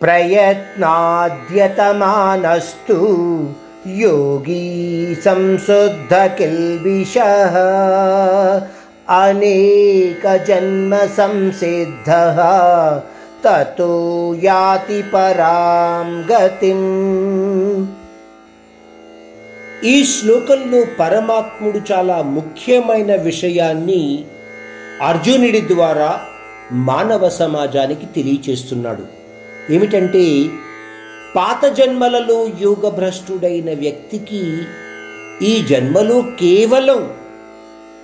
ప్రయత్నాద్యతమానస్తు యోగీ సంశుద్ధకిల్బిషः అనేక జన్మ సంసిద్ధ తతో యాతి పరాం గతిం ఈ శ్లోకంలో పరమాత్ముడు చాలా ముఖ్యమైన విషయాన్ని అర్జునుడి ద్వారా మానవ సమాజానికి తెలియచేస్తున్నాడు. ఏమిటంటే పాత జన్మలలో యోగభ్రష్టుడైన వ్యక్తికి ఈ జన్మలో కేవలం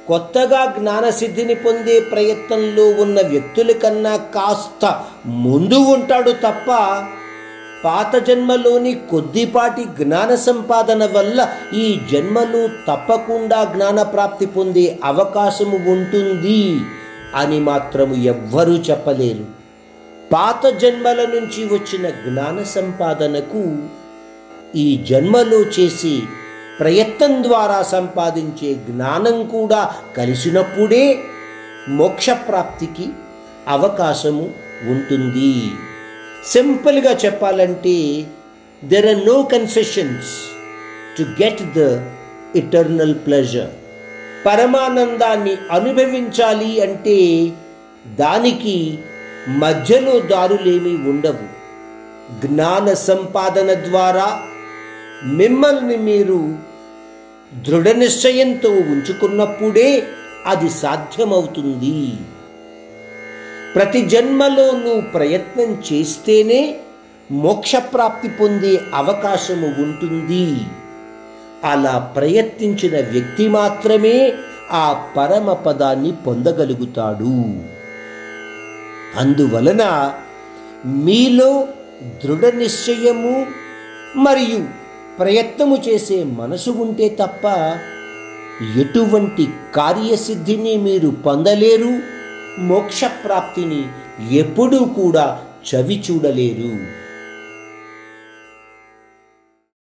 కొత్తగా జ్ఞానసిద్ధిని పొందే ప్రయత్నంలో ఉన్న వ్యక్తుల కన్నా కాస్త ముందు ఉంటాడు తప్ప పాత జన్మలోని కొద్దిపాటి జ్ఞాన సంపాదన వల్ల ఈ జన్మలో తప్పకుండా జ్ఞాన ప్రాప్తి పొందే అవకాశము ఉంటుంది అని మాత్రము ఎవ్వరూ చెప్పలేరు. పాత జన్మల నుంచి వచ్చిన జ్ఞాన సంపాదనకు ఈ జన్మలో చేసి ప్రయత్నం ద్వారా సంపాదించే జ్ఞానం కూడా కలిసినప్పుడే మోక్షప్రాప్తికి అవకాశము ఉంటుంది. సింపుల్గా చెప్పాలంటే there are no confessions to get the eternal pleasure పరమానందాన్ని అనుభవించాలి అంటే దానికి మధ్యలో దారులేమీ ఉండవు. జ్ఞాన సంపాదన ద్వారా మిమ్మల్ని మీరు దృఢ నిశ్చయంతో ఉంచుకున్నప్పుడే అది సాధ్యమవుతుంది. ప్రతి జన్మలో నువ్వు ప్రయత్నం చేస్తేనే మోక్షప్రాప్తి పొందే అవకాశము ఉంటుంది. అలా ప్రయత్నించిన వ్యక్తి మాత్రమే ఆ పరమ పదాన్ని పొందగలుగుతాడు. అందువలన మీలో దృఢ నిశ్చయము మరియు ప్రయత్నము చేసే మనసు ఉంటే తప్ప ఎటువంటి కార్యసిద్ధిని మీరు పొందలేరు మోక్షప్రాప్తిని ఎప్పుడూ కూడా చవి చూడలేరు.